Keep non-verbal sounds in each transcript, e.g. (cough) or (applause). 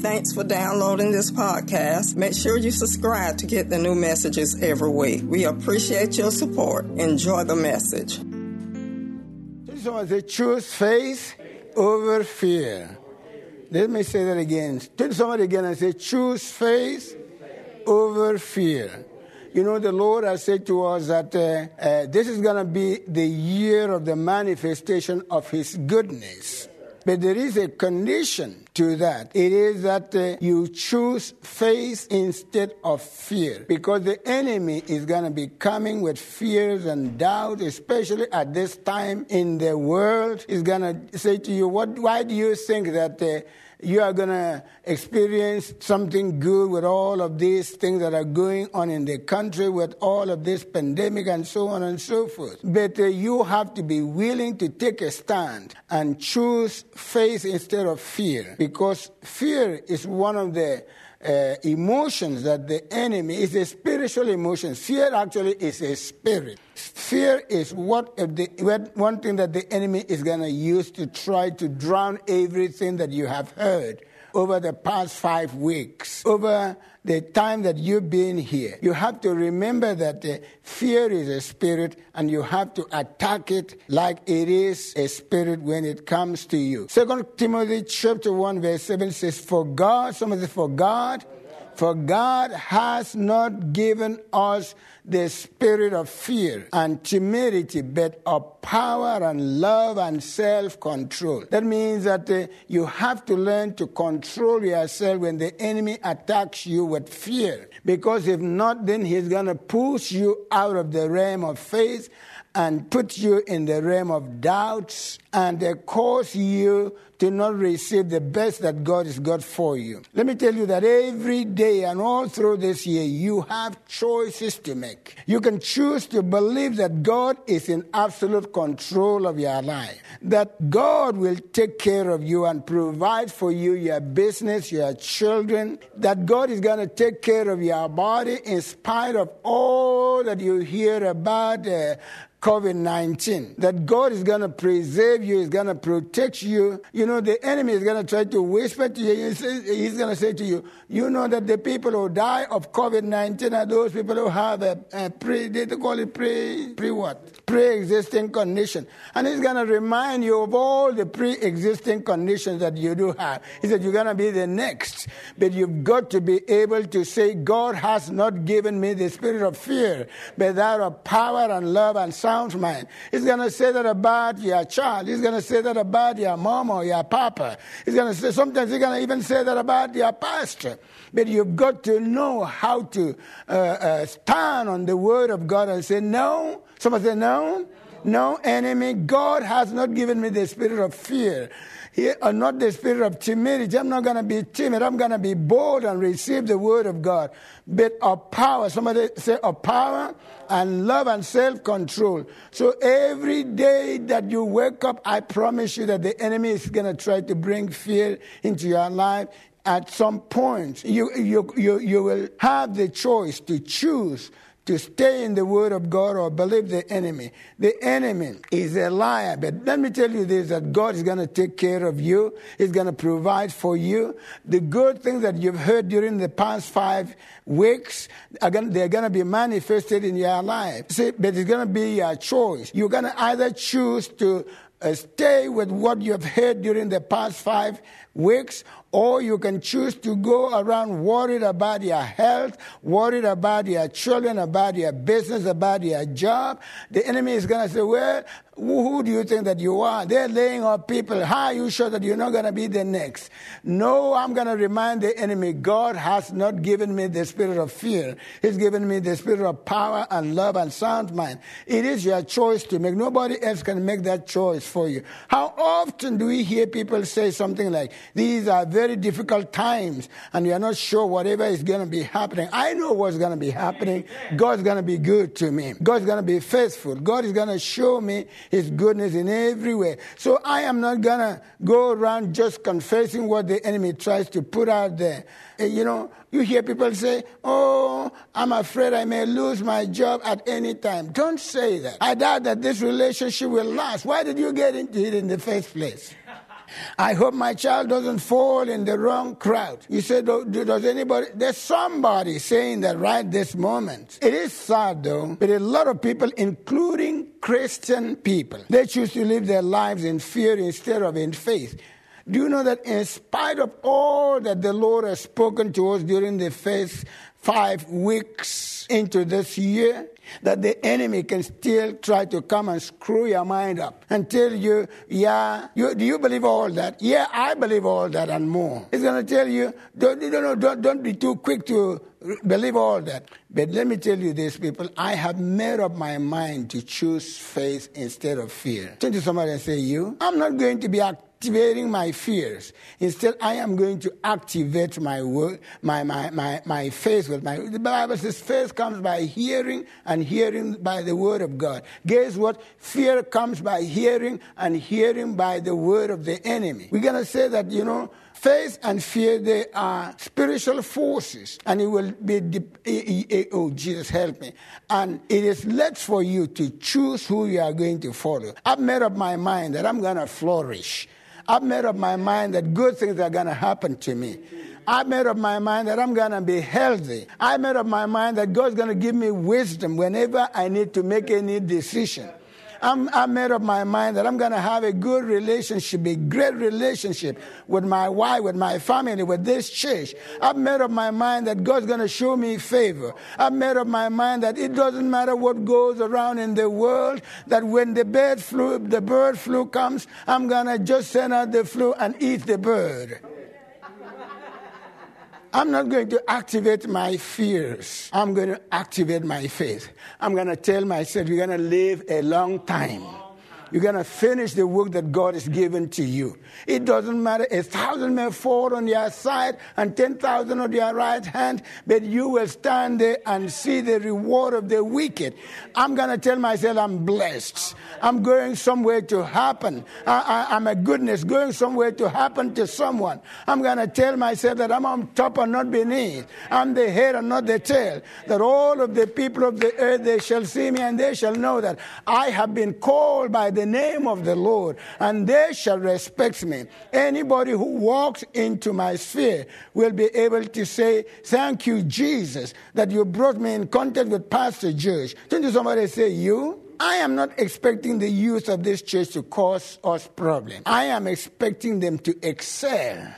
Thanks for downloading this podcast. Make sure you subscribe to get the new messages every week. We appreciate your support. Enjoy the message. Someone say, choose faith over fear. Let me say that again. Tell somebody again and say, choose faith over fear. You know, the Lord has said to us that uh, uh, this is going to be the year of the manifestation of His goodness. But there is a condition to that. It is that uh, you choose faith instead of fear. Because the enemy is going to be coming with fears and doubt, especially at this time in the world. He's going to say to you, what, why do you think that uh, you are going to experience something good with all of these things that are going on in the country, with all of this pandemic and so on and so forth. But uh, you have to be willing to take a stand and choose faith instead of fear, because fear is one of the uh, emotions that the enemy is a spiritual emotion. Fear actually is a spirit. Fear is what the, one thing that the enemy is going to use to try to drown everything that you have heard over the past five weeks, over the time that you've been here. You have to remember that fear is a spirit and you have to attack it like it is a spirit when it comes to you. Second Timothy chapter 1 verse 7 says, For God, somebody for God for God has not given us the spirit of fear and timidity, but of power and love and self control. That means that uh, you have to learn to control yourself when the enemy attacks you with fear. Because if not, then he's going to push you out of the realm of faith and put you in the realm of doubts and uh, cause you to not receive the best that God has got for you. Let me tell you that every day and all through this year, you have choices to make. You can choose to believe that God is in absolute control of your life, that God will take care of you and provide for you your business, your children, that God is going to take care of your body in spite of all that you hear about. Uh, COVID 19. That God is going to preserve you, is going to protect you. You know, the enemy is going to try to whisper to you. He's going to say to you, You know that the people who die of COVID 19 are those people who have a, a pre, they call it pre, pre what? Pre existing condition. And he's going to remind you of all the pre existing conditions that you do have. He said, You're going to be the next. But you've got to be able to say, God has not given me the spirit of fear, but that of power and love and sound sound mind. He's going to say that about your child. He's going to say that about your mom or your papa. He's going to say, sometimes he's going to even say that about your pastor. But you've got to know how to uh, uh, stand on the word of God and say, no. Somebody say, no. No enemy. God has not given me the spirit of fear. He, uh, not the spirit of timidity. I'm not going to be timid. I'm going to be bold and receive the word of God. But of power. Somebody say of power and love and self control. So every day that you wake up, I promise you that the enemy is going to try to bring fear into your life at some point, you, you, you, you will have the choice to choose to stay in the word of God or believe the enemy. The enemy is a liar. But let me tell you this that God is going to take care of you, He's going to provide for you. The good things that you've heard during the past five weeks, are going, they're going to be manifested in your life. See, but it's going to be your choice. You're going to either choose to uh, stay with what you have heard during the past five weeks, or you can choose to go around worried about your health, worried about your children, about your business, about your job. The enemy is going to say, Well, who do you think that you are? They're laying off people. How are you sure that you're not going to be the next? No, I'm going to remind the enemy God has not given me the spirit of fear. He's given me the spirit of power and love and sound mind. It is your choice to make. Nobody else can make that choice for you. How often do we hear people say something like, These are very difficult times, and you're not sure whatever is going to be happening. I know what's going to be happening. God's going to be good to me. God's going to be faithful. God is going to show me his goodness in every way. So I am not going to go around just confessing what the enemy tries to put out there. Eh, you know, you hear people say, Oh, I'm afraid I may lose my job at any time. Don't say that. I doubt that this relationship will last. Why did you get into it in the first place? I hope my child doesn't fall in the wrong crowd. You said, does anybody? There's somebody saying that right this moment. It is sad though, but a lot of people, including Christian people, they choose to live their lives in fear instead of in faith. Do you know that in spite of all that the Lord has spoken to us during the first five weeks into this year, that the enemy can still try to come and screw your mind up and tell you, yeah, you, do you believe all that? Yeah, I believe all that and more. It's going to tell you, don't, don't, don't, don't be too quick to believe all that. But let me tell you this, people, I have made up my mind to choose faith instead of fear. Turn to somebody and say, you, I'm not going to be activating my fears. Instead, I am going to activate my word, my, my, my, my faith with my. The Bible says faith comes by hearing and hearing by the word of God. Guess what? Fear comes by hearing and hearing by the word of the enemy. We're going to say that, you know, faith and fear, they are spiritual forces, and it will be, de- eh, eh, eh, oh, Jesus, help me. And it is left for you to choose who you are going to follow. I've made up my mind that I'm going to flourish. I've made up my mind that good things are going to happen to me. I've made up my mind that I'm going to be healthy. I've made up my mind that God's going to give me wisdom whenever I need to make any decision. I'm, I made up my mind that I'm going to have a good relationship, a great relationship with my wife, with my family, with this church. I've made up my mind that God's going to show me favor. I've made up my mind that it doesn't matter what goes around in the world, that when the bird flu, the bird flu comes, I'm going to just send out the flu and eat the bird. I'm not going to activate my fears. I'm going to activate my faith. I'm going to tell myself, you're going to live a long time. You're going to finish the work that God has given to you. It doesn't matter. A thousand may fall on your side and 10,000 on your right hand, but you will stand there and see the reward of the wicked. I'm going to tell myself I'm blessed. I'm going somewhere to happen. I, am a goodness going somewhere to happen to someone. I'm going to tell myself that I'm on top and not beneath. I'm the head and not the tail. That all of the people of the earth, they shall see me and they shall know that I have been called by the the name of the Lord, and they shall respect me. Anybody who walks into my sphere will be able to say, Thank you, Jesus, that you brought me in contact with Pastor George. To somebody say, You? I am not expecting the youth of this church to cause us problems. I am expecting them to excel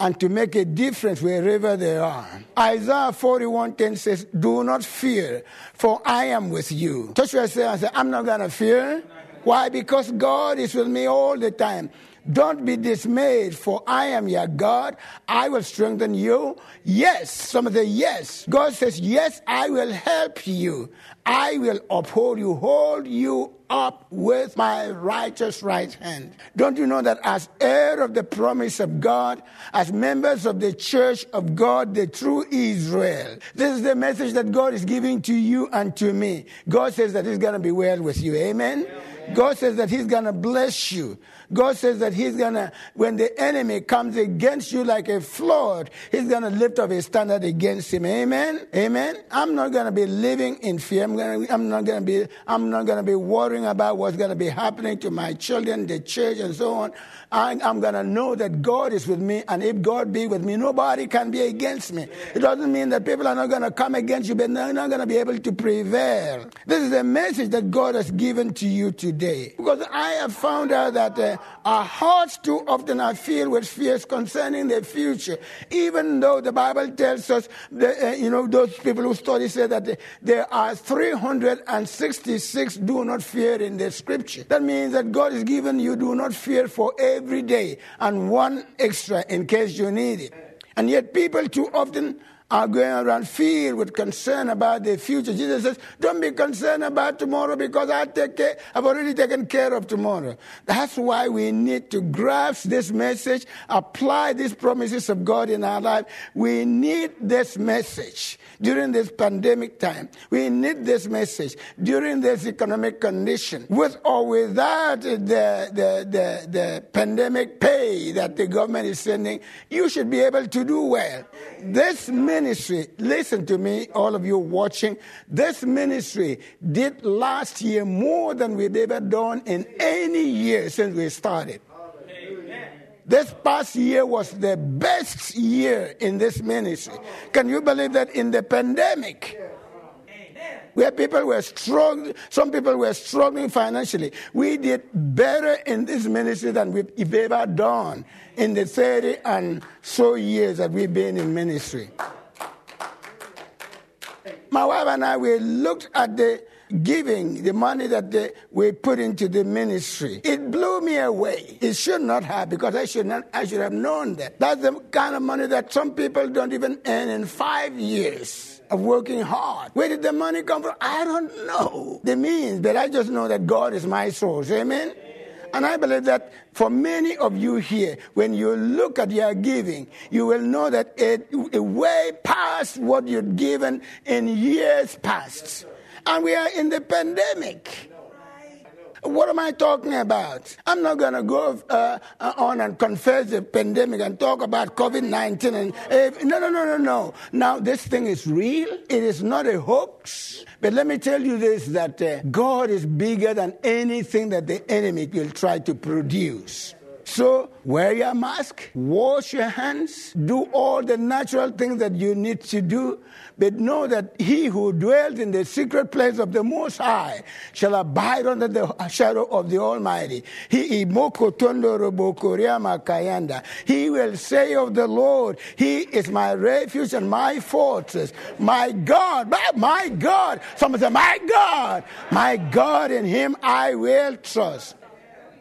and to make a difference wherever they are. Isaiah 41:10 says, Do not fear, for I am with you. Joshua said, "I said, I'm not gonna fear. Why? Because God is with me all the time. Don't be dismayed, for I am your God. I will strengthen you. Yes, some say yes. God says, Yes, I will help you. I will uphold you, hold you up with my righteous right hand. Don't you know that as heir of the promise of God, as members of the church of God, the true Israel, this is the message that God is giving to you and to me. God says that it's going to be well with you. Amen. God says that He's going to bless you. God says that He's to, when the enemy comes against you like a flood, He's to lift up His standard against him. Amen. Amen. I'm not to be living in fear. I'm, gonna, I'm not to be, I'm not to be worrying about what's to be happening to my children, the church, and so on. I, am to know that God is with me, and if God be with me, nobody can be against me. It doesn't mean that people are not to come against you, but they're not to be able to prevail. This is a message that God has given to you today. Because I have found out that uh, our hearts too often are filled with fears concerning the future, even though the Bible tells us, that, uh, you know, those people who study say that there are 366 do not fear in the scripture. That means that God has given you do not fear for every day and one extra in case you need it. And yet people too often are going around filled with concern about the future. Jesus says, Don't be concerned about tomorrow because I take care, I've already taken care of tomorrow. That's why we need to grasp this message, apply these promises of God in our life. We need this message during this pandemic time. We need this message during this economic condition. With or without the, the, the, the pandemic pay that the government is sending, you should be able to do well. This ministry, listen to me, all of you watching, this ministry did last year more than we've ever done in any year since we started. Amen. This past year was the best year in this ministry. Can you believe that in the pandemic? where people were struggling, some people were struggling financially. We did better in this ministry than we've ever done in the 30 and so years that we've been in ministry. My wife and I, we looked at the giving, the money that they, we put into the ministry. It blew me away. It should not have because I should not. I should have known that. That's the kind of money that some people don't even earn in five years of working hard. Where did the money come from? I don't know the means, but I just know that God is my source. Amen. And I believe that for many of you here, when you look at your giving, you will know that it, it way past what you've given in years past. And we are in the pandemic. What am I talking about? I'm not going to go uh, uh, on and confess the pandemic and talk about COVID 19. And uh, no, no, no, no, no. Now, this thing is real. It is not a hoax. But let me tell you this that uh, God is bigger than anything that the enemy will try to produce. So wear your mask, wash your hands, do all the natural things that you need to do, but know that he who dwells in the secret place of the Most High shall abide under the shadow of the Almighty. He He will say of the Lord, He is my refuge and my fortress, my God, my God. Someone say, My God, my God, in Him I will trust.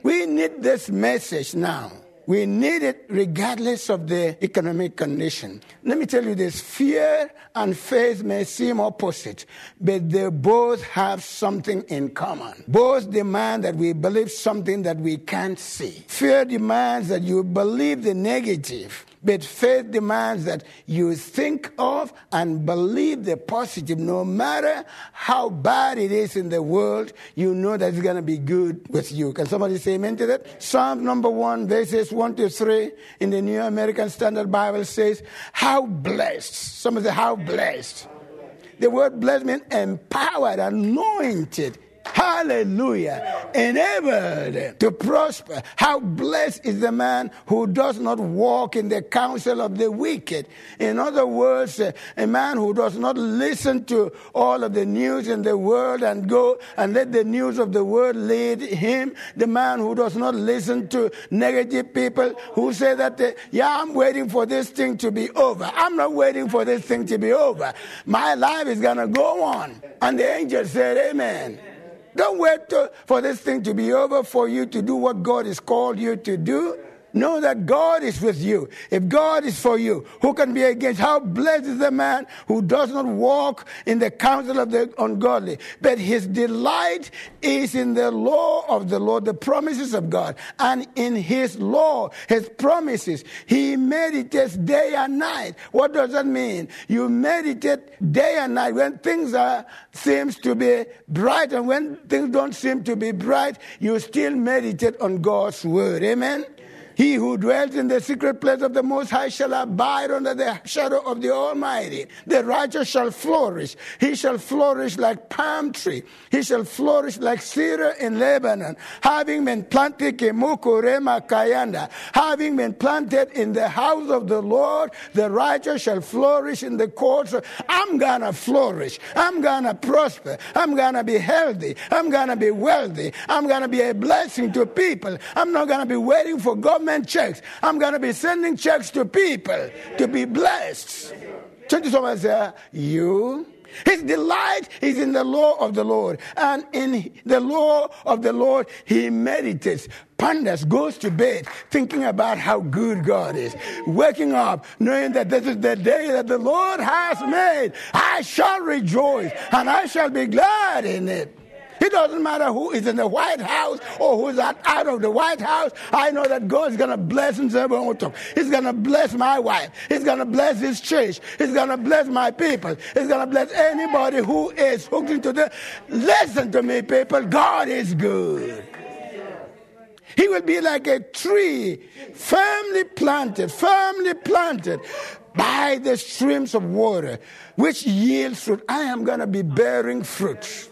We need this message now. We need it regardless of the economic condition. Let me tell you this fear and faith may seem opposite, but they both have something in common. Both demand that we believe something that we can't see. Fear demands that you believe the negative but faith demands that you think of and believe the positive. No matter how bad it is in the world, you know that it's going to be good with you. Can somebody say amen to that? Psalm number one, verses one to three in the New American Standard Bible says, How blessed. Somebody say, How blessed. The word blessed means empowered, anointed, Hallelujah. Enabled to prosper. How blessed is the man who does not walk in the counsel of the wicked. In other words, a man who does not listen to all of the news in the world and go and let the news of the world lead him. The man who does not listen to negative people who say that, uh, yeah, I'm waiting for this thing to be over. I'm not waiting for this thing to be over. My life is going to go on. And the angel said, Amen. Don't wait to, for this thing to be over for you to do what God has called you to do. Know that God is with you. If God is for you, who can be against? How blessed is the man who does not walk in the counsel of the ungodly, but his delight is in the law of the Lord, the promises of God, and in his law, his promises. He meditates day and night. What does that mean? You meditate day and night when things are seems to be bright, and when things don't seem to be bright, you still meditate on God's word. Amen. He who dwells in the secret place of the Most High shall abide under the shadow of the Almighty. The righteous shall flourish. He shall flourish like palm tree. He shall flourish like cedar in Lebanon. Having been planted kayanda, having been planted in the house of the Lord, the righteous shall flourish in the courts. I'm gonna flourish. I'm gonna prosper. I'm gonna be healthy. I'm gonna be wealthy. I'm gonna be a blessing to people. I'm not gonna be waiting for government government checks. I'm going to be sending checks to people to be blessed. Turn to someone and say, You. His delight is in the law of the Lord. And in the law of the Lord, he meditates, ponders, goes to bed, thinking about how good God is. Waking up, knowing that this is the day that the Lord has made. I shall rejoice and I shall be glad in it. It doesn't matter who is in the White House or who's out, of the White House. I know that God is going to bless him. He's going to bless my wife. He's going to bless his church. He's going to bless my people. He's going to bless anybody who is hooked into the. Listen to me, people. God is good. He will be like a tree, firmly planted, firmly planted by the streams of water, which yields fruit. I am going to be bearing fruit.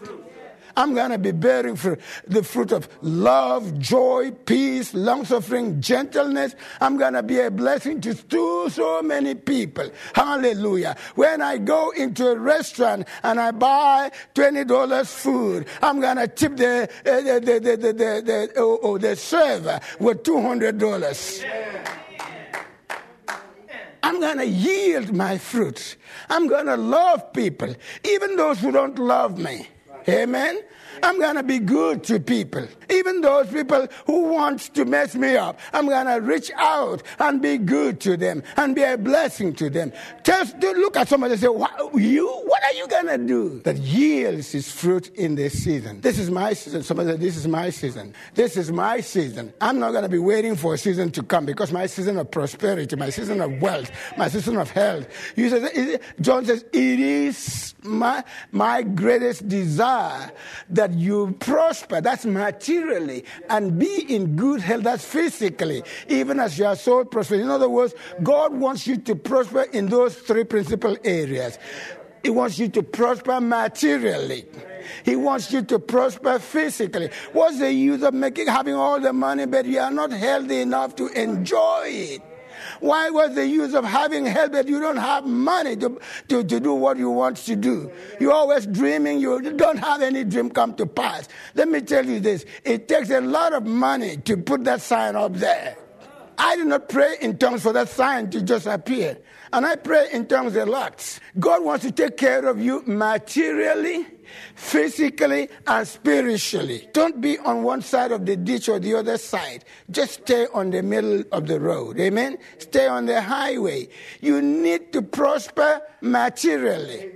I'm going to be bearing fruit. The fruit of love, joy, peace, long suffering, gentleness. I'm going to be a blessing to so, so many people. Hallelujah. When I go into a restaurant and I buy $20 food, I'm going to tip the, uh, the, the, the, the, the, the, oh, oh, the server with $200. Yeah. I'm going to yield my fruit. I'm going to love people, even those who don't love me. Amen. I'm going to be good to people. Even those people who want to mess me up, I'm going to reach out and be good to them and be a blessing to them. Just look at somebody and say, what, you, what are you going to do that yields its fruit in this season? This is my season. Somebody said, this is my season. This is my season. I'm not going to be waiting for a season to come because my season of prosperity, my season of wealth, my season of health. You said, John says, it is my, my greatest desire that you prosper. That's materially. And be in good health. That's physically. Even as your soul prospers. In other words, God wants you to prosper in those three principal areas. He wants you to prosper materially. He wants you to prosper physically. What's the use of making having all the money, but you are not healthy enough to enjoy it? Why was the use of having help that you don't have money to, to, to do what you want to do? You're always dreaming, you don't have any dream come to pass. Let me tell you this it takes a lot of money to put that sign up there. I did not pray in tongues for that sign to just appear. And I pray in tongues a lot. God wants to take care of you materially, physically, and spiritually. Don't be on one side of the ditch or the other side. Just stay on the middle of the road. Amen? Stay on the highway. You need to prosper materially.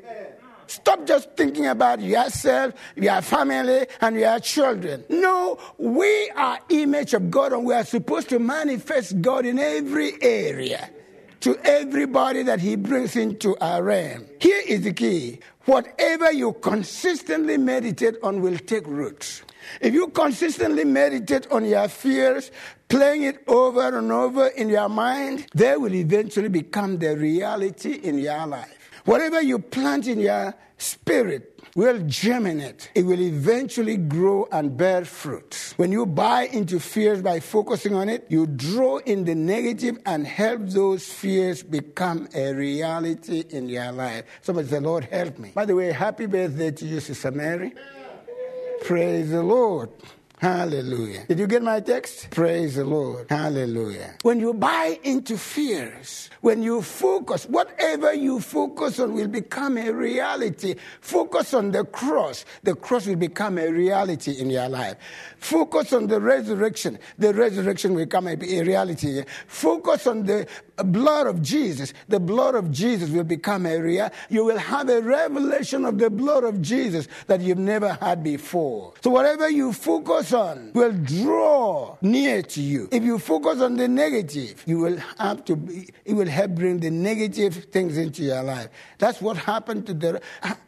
Stop just thinking about yourself, your family, and your children. No, we are image of God and we are supposed to manifest God in every area to everybody that he brings into our realm. Here is the key. Whatever you consistently meditate on will take root. If you consistently meditate on your fears, playing it over and over in your mind, they will eventually become the reality in your life. Whatever you plant in your spirit will germinate. It will eventually grow and bear fruit. When you buy into fears by focusing on it, you draw in the negative and help those fears become a reality in your life. Somebody say, Lord, help me. By the way, happy birthday to you, Sister Mary. Praise the Lord. Hallelujah. Did you get my text? Praise the Lord. Hallelujah. When you buy into fears, when you focus, whatever you focus on will become a reality. Focus on the cross. The cross will become a reality in your life. Focus on the resurrection. The resurrection will become a, a reality. Focus on the blood of Jesus. The blood of Jesus will become a reality. You will have a revelation of the blood of Jesus that you've never had before. So whatever you focus on will draw near to you. If you focus on the negative, you will have to be, it will help bring the negative things into your life. That's what happened to the.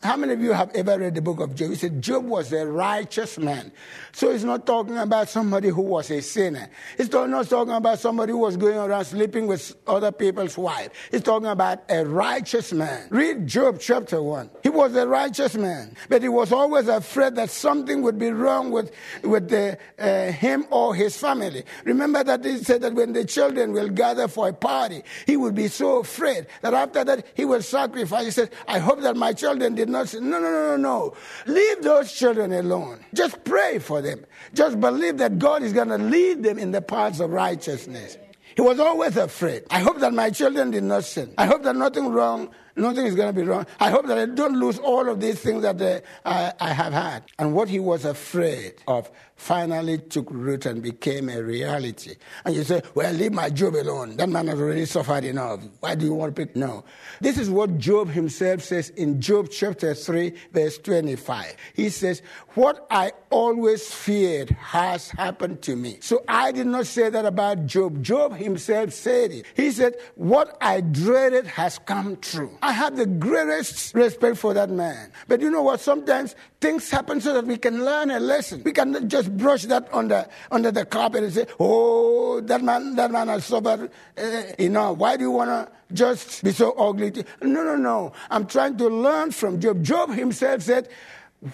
How many of you have ever read the book of Job? He said Job was a righteous man. So he's not talking about somebody who was a sinner. He's not talking about somebody who was going around sleeping with other people's wife. He's talking about a righteous man. Read Job chapter 1. He was a righteous man, but he was always afraid that something would be wrong with, with the, uh, him or his family. Remember that he said that when the children will gather for a party, he would be so afraid that after that he will sacrifice. He said, I hope that my children did not no, no, no, no, no. Leave those children alone. Just pray for them. Just believe that God is going to lead them in the paths of righteousness. He was always afraid. I hope that my children did not sin. I hope that nothing wrong, nothing is going to be wrong. I hope that I don't lose all of these things that uh, I, I have had. And what he was afraid of finally took root and became a reality. And you say, well, leave my Job alone. That man has already suffered enough. Why do you want to pick? No. This is what Job himself says in Job chapter 3, verse 25. He says, What I always feared has happened to me. So I did not say that about Job. Job himself said it. He said, What I dreaded has come true. I have the greatest respect for that man. But you know what? Sometimes things happen so that we can learn a lesson. We cannot just brush that under, under the carpet and say, oh, that man, that man has suffered uh, enough. Why do you want to just be so ugly? No, no, no. I'm trying to learn from Job. Job himself said,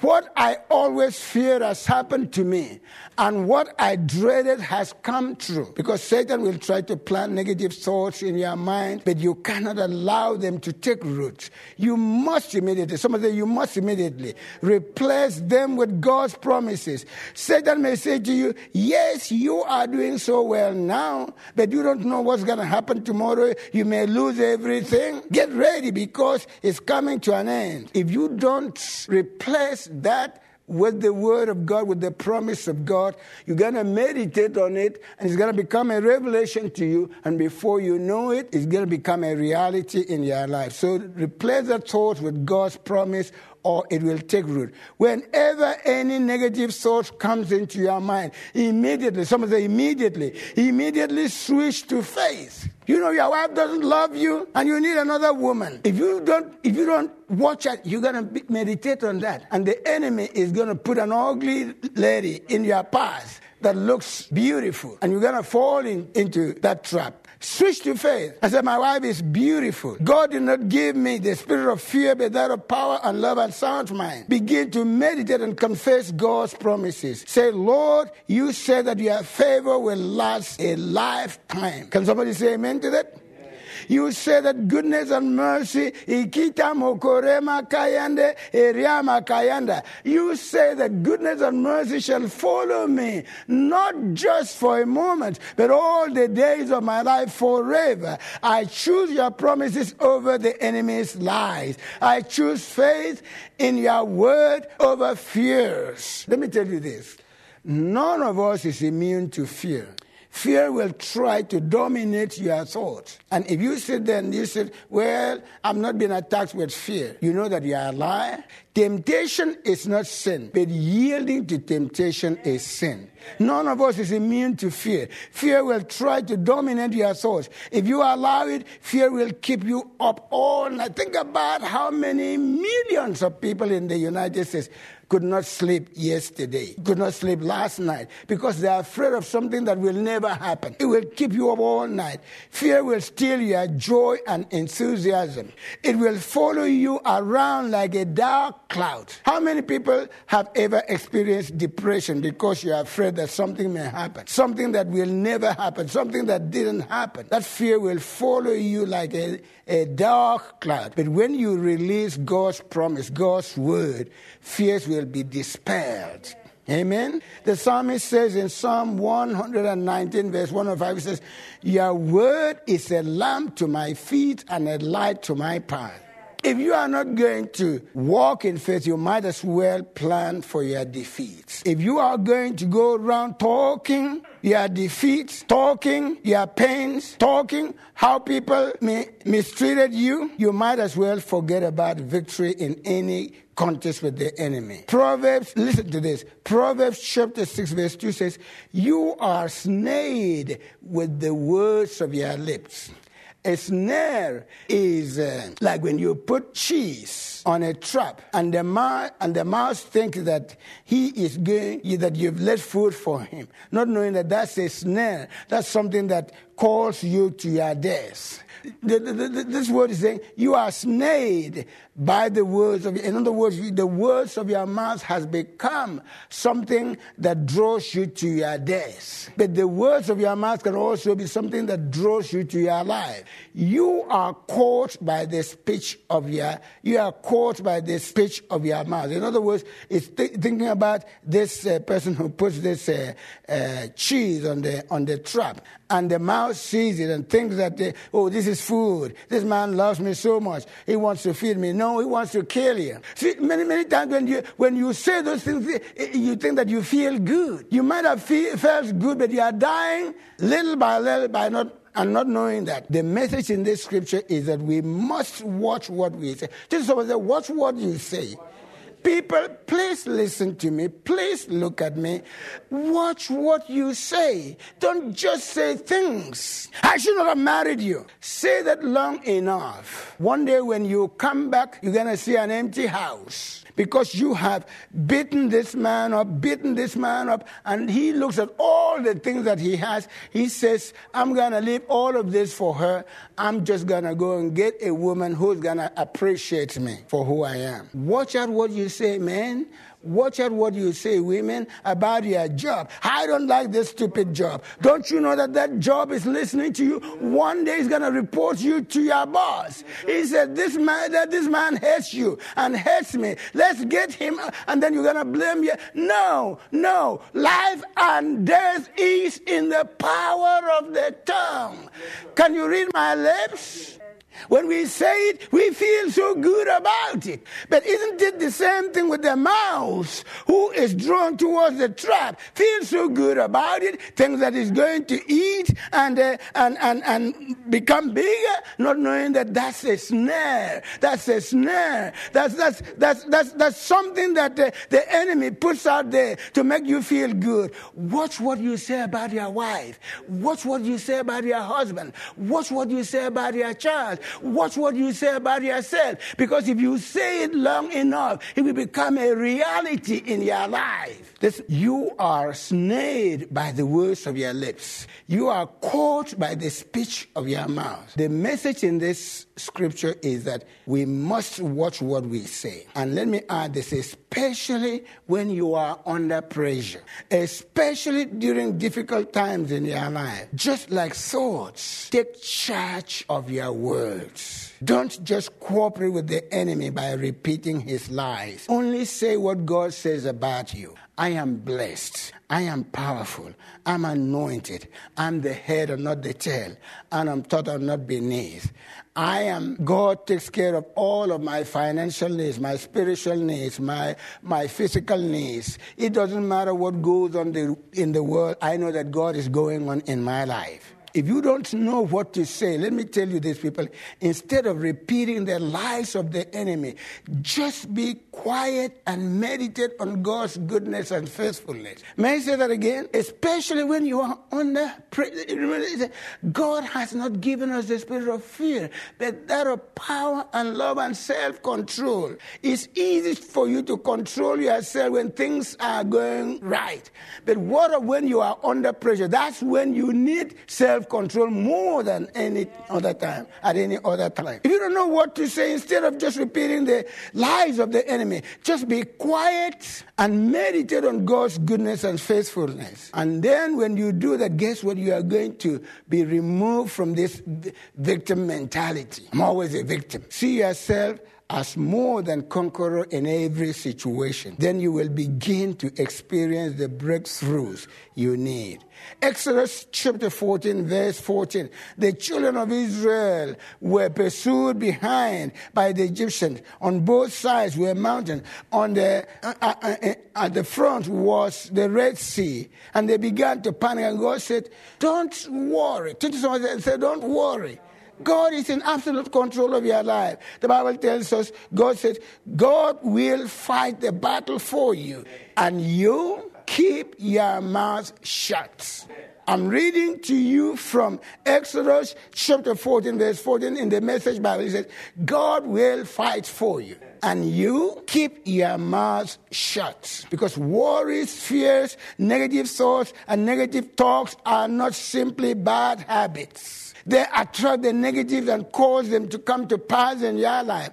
what I always feared has happened to me, and what I dreaded has come true. Because Satan will try to plant negative thoughts in your mind, but you cannot allow them to take root. You must immediately, some of them, you must immediately replace them with God's promises. Satan may say to you, Yes, you are doing so well now, but you don't know what's going to happen tomorrow. You may lose everything. Get ready because it's coming to an end. If you don't replace that with the word of God, with the promise of God. You're going to meditate on it, and it's going to become a revelation to you. And before you know it, it's going to become a reality in your life. So replace that thought with God's promise or it will take root. Whenever any negative thought comes into your mind, immediately, someone say immediately, immediately switch to faith. You know your wife doesn't love you and you need another woman. If you don't, if you don't watch it, you're gonna meditate on that. And the enemy is gonna put an ugly lady in your path that looks beautiful. And you're gonna fall in, into that trap. Switch to faith. I said, My wife is beautiful. God did not give me the spirit of fear, but that of power and love and sound mind. Begin to meditate and confess God's promises. Say, Lord, you said that your favor will last a lifetime. Can somebody say amen to that? You say that goodness and mercy, ikita mokorema kayande, eriama kayanda. You say that goodness and mercy shall follow me, not just for a moment, but all the days of my life forever. I choose your promises over the enemy's lies. I choose faith in your word over fears. Let me tell you this. None of us is immune to fear. Fear will try to dominate your thoughts. And if you sit there and you say, Well, I'm not being attacked with fear, you know that you are a liar. Temptation is not sin, but yielding to temptation is sin. None of us is immune to fear. Fear will try to dominate your thoughts. If you allow it, fear will keep you up all night. Think about how many millions of people in the United States could not sleep yesterday, could not sleep last night because they are afraid of something that will never happen. It will keep you up all night. Fear will steal your joy and enthusiasm. It will follow you around like a dark cloud. How many people have ever experienced depression because you are afraid that something may happen? Something that will never happen, something that didn't happen. That fear will follow you like a, a dark cloud. But when you release God's promise, God's word, fears will be dispelled. Amen. The psalmist says in Psalm 119, verse 105, he says, Your word is a lamp to my feet and a light to my path. If you are not going to walk in faith, you might as well plan for your defeats. If you are going to go around talking your defeats, talking your pains, talking how people mistreated you, you might as well forget about victory in any contest with the enemy. Proverbs, listen to this. Proverbs chapter 6, verse 2 says, You are snared with the words of your lips. A snare is uh, like when you put cheese on a trap and the, mouse, and the mouse thinks that he is going, that you've left food for him, not knowing that that's a snare. That's something that calls you to your death. The, the, the, this word is saying you are snared by the words of in other words the words of your mouth has become something that draws you to your death. But the words of your mouth can also be something that draws you to your life. You are caught by the speech of your you are caught by the speech of your mouth. In other words it's th- thinking about this uh, person who puts this uh, uh, cheese on the on the trap and the mouse sees it and thinks that they, oh this is food. This man loves me so much. He wants to feed me. No no, he wants to kill you. See, many, many times when you, when you say those things, eh, eh, you think that you feel good. You might have feel, felt good, but you are dying little by little by not and not knowing that. The message in this scripture is that we must watch what we say. Just someone said, watch what you say. People, please listen to me. Please look at me. Watch what you say. Don't just say things. I should not have married you. Say that long enough One day when you come back, you're going to see an empty house because you have beaten this man up, beaten this man up, and he looks at all the things that he has. He says, I'm going to leave all of this for her. I'm just going to go and get a woman who's going to appreciate me for who I am. Watch out what you say, man. Watch out what you say, women, about your job. I don't like this stupid job. Don't you know that that job is listening to you? One day he's going to report you to your boss. He said, this man, that this man hates you and hates me. Let's get him. Uh, and then you're going to blame you. No, no. Life and death is in the power of the tongue. Can you read my lips? When we say it, we feel so good about it. But isn't it the same thing with the mouse who is drawn towards the trap? Feels so good about it, thinks that he's going to eat and, uh, and, and, and become bigger, not knowing that that's a snare. That's a snare. That's, that's, that's, that's, that's something that the, the enemy puts out there to make you feel good. Watch what you say about your wife. Watch what you say about your husband. Watch what you say about your child. Watch what you say about yourself. Because if you say it long enough, it will become a reality in your life. This, you are snared by the words of your lips. You are caught by the speech of your mouth. The message in this scripture is that we must watch what we say. And let me add this, especially when you are under pressure, especially during difficult times in your life. Just like swords, take charge of your words. Don't just cooperate with the enemy by repeating his lies. Only say what God says about you. I am blessed. I am powerful. I'm anointed. I'm the head and not the tail. And I'm total not beneath. I am, God takes care of all of my financial needs, my spiritual needs, my, my physical needs. It doesn't matter what goes on the, in the world. I know that God is going on in my life. If you don't know what to say, let me tell you this, people. Instead of repeating the lies of the enemy, just be quiet and meditate on God's goodness and faithfulness. May I say that again? Especially when you are under pressure. God has not given us the spirit of fear, but that of power and love and self control. It's easy for you to control yourself when things are going right. But what when you are under pressure? That's when you need self control more than any other time, at any other time. If you don't know what to say, instead of just repeating the lies of the enemy, just be quiet and meditate on God's goodness and faithfulness. And then when you do that, guess what? You are going to be removed from this victim mentality. I'm always a victim. See yourself as more than conqueror in every situation. Then you will begin to experience the breakthroughs you need. Exodus chapter 14, verse 14. The children of Israel were pursued behind by the Egyptians. On both sides were mountains. On the, uh, uh, uh, at the front was the Red Sea. And they began to panic. And God said, Don't worry. Someone said, Don't worry. God is in absolute control of your life. The Bible tells us, God says, God will fight the battle for you, and you keep your mouth shut. I'm reading to you from Exodus chapter 14, verse 14 in the Message Bible. It says, God will fight for you. And you keep your mouth shut. Because worries, fears, negative thoughts, and negative talks are not simply bad habits they attract the negatives and cause them to come to pass in your life.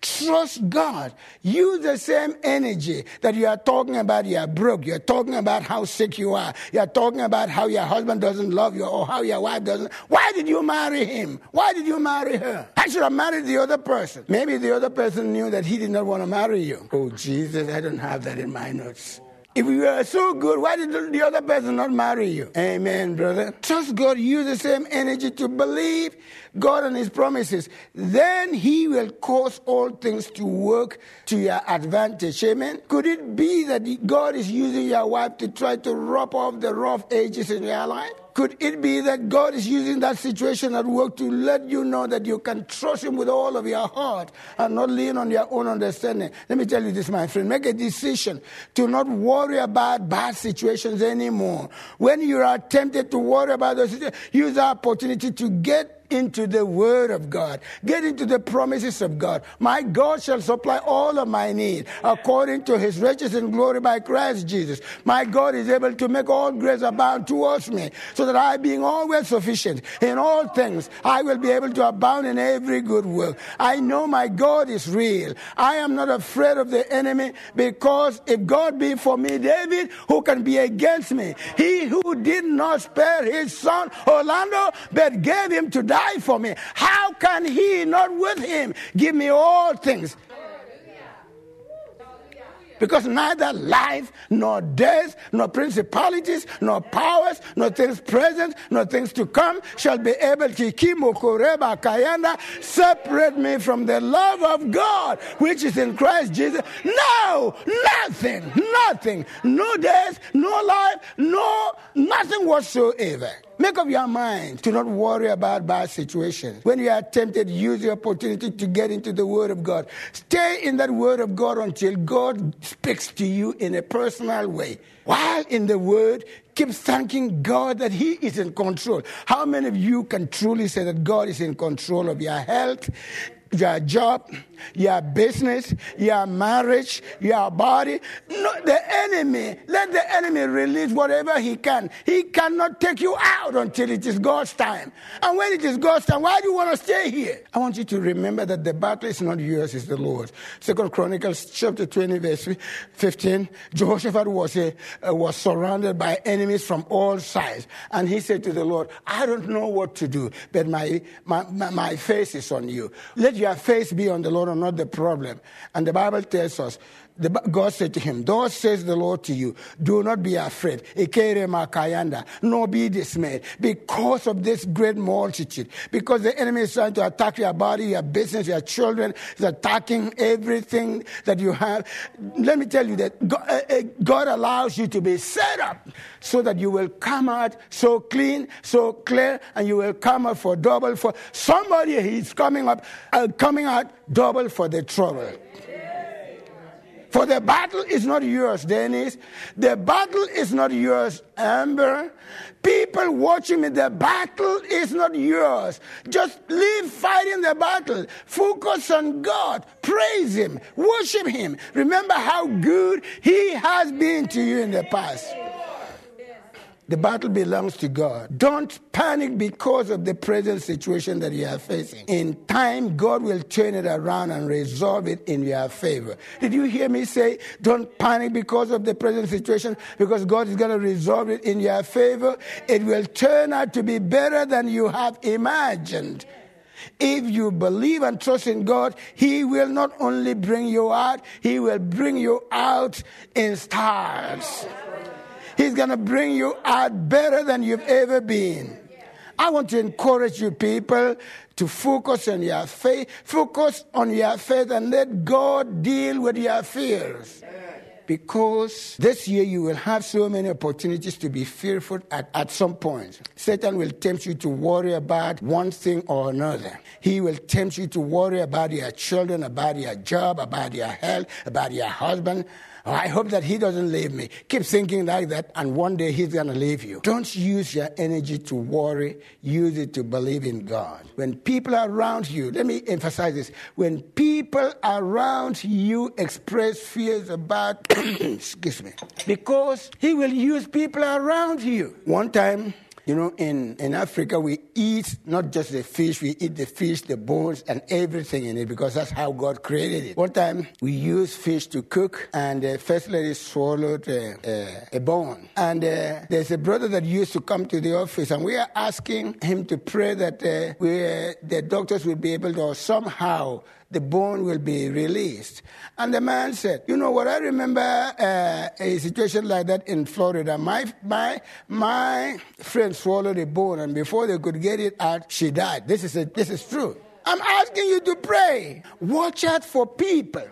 Trust God. Use the same energy that you are talking about you're broke. You're talking about how sick you are. You're talking about how your husband doesn't love you or how your wife doesn't. Why did you marry him? Why did you marry her? I should have married the other person. Maybe the other person knew that he did not want to marry you. Oh, Jesus, I don't have that in my notes. If you are so good, why did the other person not marry you? Amen, brother. Trust God. Use the same energy to believe God and His promises. Then He will cause all things to work to your advantage. Amen. Could it be that God is using your wife to try to rub off the rough edges in your life? Could it be that God is using that situation at work to let you know that you can trust Him with all of your heart and not lean on your own understanding? Let me tell you this, my friend. Make a decision to not worry about bad situations anymore. When you are tempted to worry about those situations, use the opportunity to get into the Word of God. Get into the promises of God. My God shall supply all of my need according to his riches and glory by Christ Jesus. My God is able to make all grace abound towards me, so that I, being always sufficient in all things, I will be able to abound in every good work. I know my God is real. I am not afraid of the enemy because if God be for me, David, who can be against me? He who did not spare his son Orlando, but gave him to die for me. How can he not with him give me all things? Because neither life, nor death, nor principalities, nor powers, nor things present, nor things to come shall be able to separate me from the love of God which is in Christ Jesus. No, nothing, nothing, no death, no life, no nothing whatsoever. Make up your mind to not worry about bad situations. When you are tempted, use the opportunity to get into the Word of God. Stay in that Word of God until God speaks to you in a personal way. While in the Word, keep thanking God that He is in control. How many of you can truly say that God is in control of your health, your job, your business, your marriage, your body. No, the enemy, let the enemy release whatever he can. He cannot take you out until it is God's time. And when it is God's time, why do you want to stay here? I want you to remember that the battle is not yours, it's the Lord's. Second Chronicles chapter 20, verse 15. Jehoshaphat was, a, uh, was surrounded by enemies from all sides. And he said to the Lord, I don't know what to do, but my, my, my, my face is on you. Let your face be on the Lord not the problem. And the Bible tells us, the, God said to him, Thus says the Lord to you, do not be afraid, nor be dismayed, because of this great multitude. Because the enemy is trying to attack your body, your business, your children, is attacking everything that you have. Let me tell you that God, uh, uh, God allows you to be set up so that you will come out so clean, so clear, and you will come out for double for somebody. He's coming up, uh, coming out double for the trouble. For the battle is not yours, Dennis. The battle is not yours, Amber. People watching me, the battle is not yours. Just leave fighting the battle. Focus on God. Praise Him. Worship Him. Remember how good He has been to you in the past. The battle belongs to God. Don't panic because of the present situation that you are facing. In time, God will turn it around and resolve it in your favor. Did you hear me say, don't panic because of the present situation, because God is going to resolve it in your favor? It will turn out to be better than you have imagined. If you believe and trust in God, He will not only bring you out, He will bring you out in stars. He's going to bring you out better than you've ever been. I want to encourage you people to focus on your faith, focus on your faith, and let God deal with your fears. Because this year you will have so many opportunities to be fearful at, at some point. Satan will tempt you to worry about one thing or another. He will tempt you to worry about your children, about your job, about your health, about your husband, Oh, I hope that he doesn't leave me. Keep thinking like that, and one day he's going to leave you. Don't use your energy to worry, use it to believe in God. When people around you, let me emphasize this when people around you express fears about, (coughs) excuse me, because he will use people around you. One time, you know, in, in Africa, we eat not just the fish, we eat the fish, the bones, and everything in it because that's how God created it. One time, we used fish to cook, and the first lady swallowed a, a, a bone. And uh, there's a brother that used to come to the office, and we are asking him to pray that uh, we, uh, the doctors will be able to somehow the bone will be released. And the man said, You know what? I remember uh, a situation like that in Florida. My, my, my friend swallowed a bone, and before they could get it out, she died. This is, a, this is true. I'm asking you to pray. Watch out for people.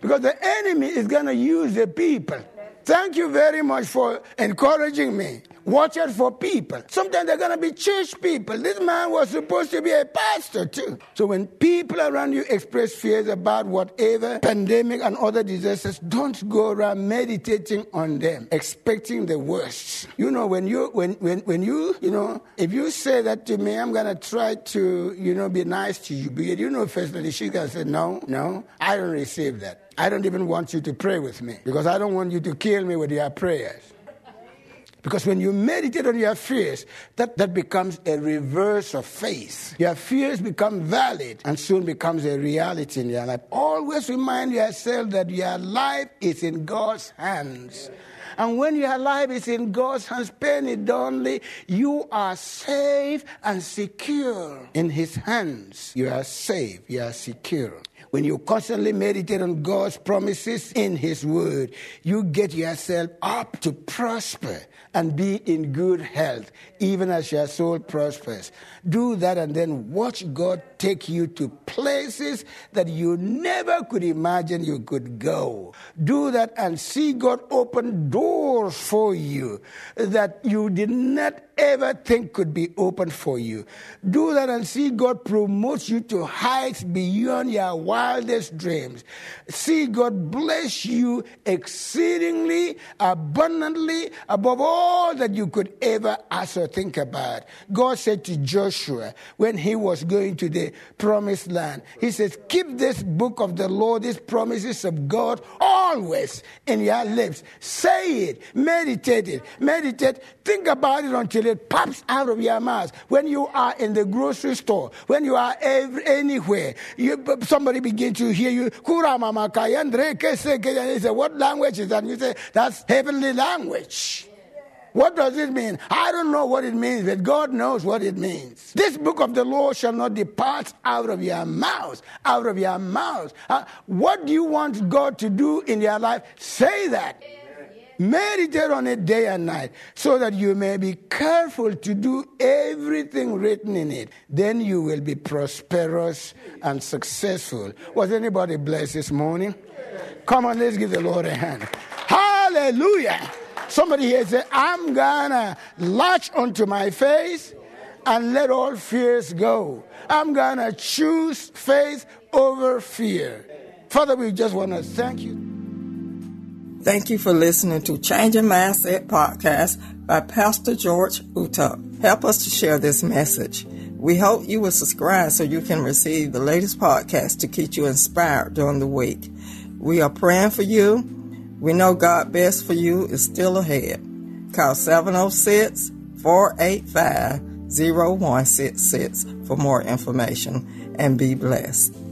Because the enemy is going to use the people. Thank you very much for encouraging me. Watch out for people. Sometimes they're going to be church people. This man was supposed to be a pastor too. So when people around you express fears about whatever pandemic and other disasters, don't go around meditating on them, expecting the worst. You know, when you when when when you you know, if you say that to me, I'm gonna try to you know be nice to you. But you know, First Lady, she's gonna say, no, no, I don't receive that. I don't even want you to pray with me because I don't want you to kill me with your prayers. Because when you meditate on your fears, that, that becomes a reverse of faith. Your fears become valid and soon becomes a reality in your life. Always remind yourself that your life is in God's hands. And when your life is in God's hands, it only, you are safe and secure in His hands. You are safe, you are secure. When you constantly meditate on God's promises in His Word, you get yourself up to prosper and be in good health, even as your soul prospers. Do that and then watch God take you to places that you never could imagine you could go. Do that and see God open doors for you that you did not ever think could be opened for you. Do that and see God promote you to heights beyond your wildest dreams. See God bless you exceedingly, abundantly, above all that you could ever ask or think about. God said to Joshua when he was going to the promised land, He says, Keep this book of the Lord, these promises of God, always in your lips. Say it, meditate it, meditate, think about it until it pops out of your mouth. When you are in the grocery store, when you are every, anywhere, you, somebody begins to hear you, and say, What language is that? And you say, That's heavenly language. What does it mean? I don't know what it means, but God knows what it means. This book of the law shall not depart out of your mouth, out of your mouth. Uh, what do you want God to do in your life? Say that. Meditate on it day and night so that you may be careful to do everything written in it. Then you will be prosperous and successful. Was anybody blessed this morning? Come on, let's give the Lord a hand. Hallelujah. Somebody here say, I'm gonna latch onto my faith and let all fears go. I'm gonna choose faith over fear. Father, we just want to thank you. Thank you for listening to Changing Mindset podcast by Pastor George Utuck. Help us to share this message. We hope you will subscribe so you can receive the latest podcast to keep you inspired during the week. We are praying for you. We know God best for you is still ahead. Call 706 485 0166 for more information and be blessed.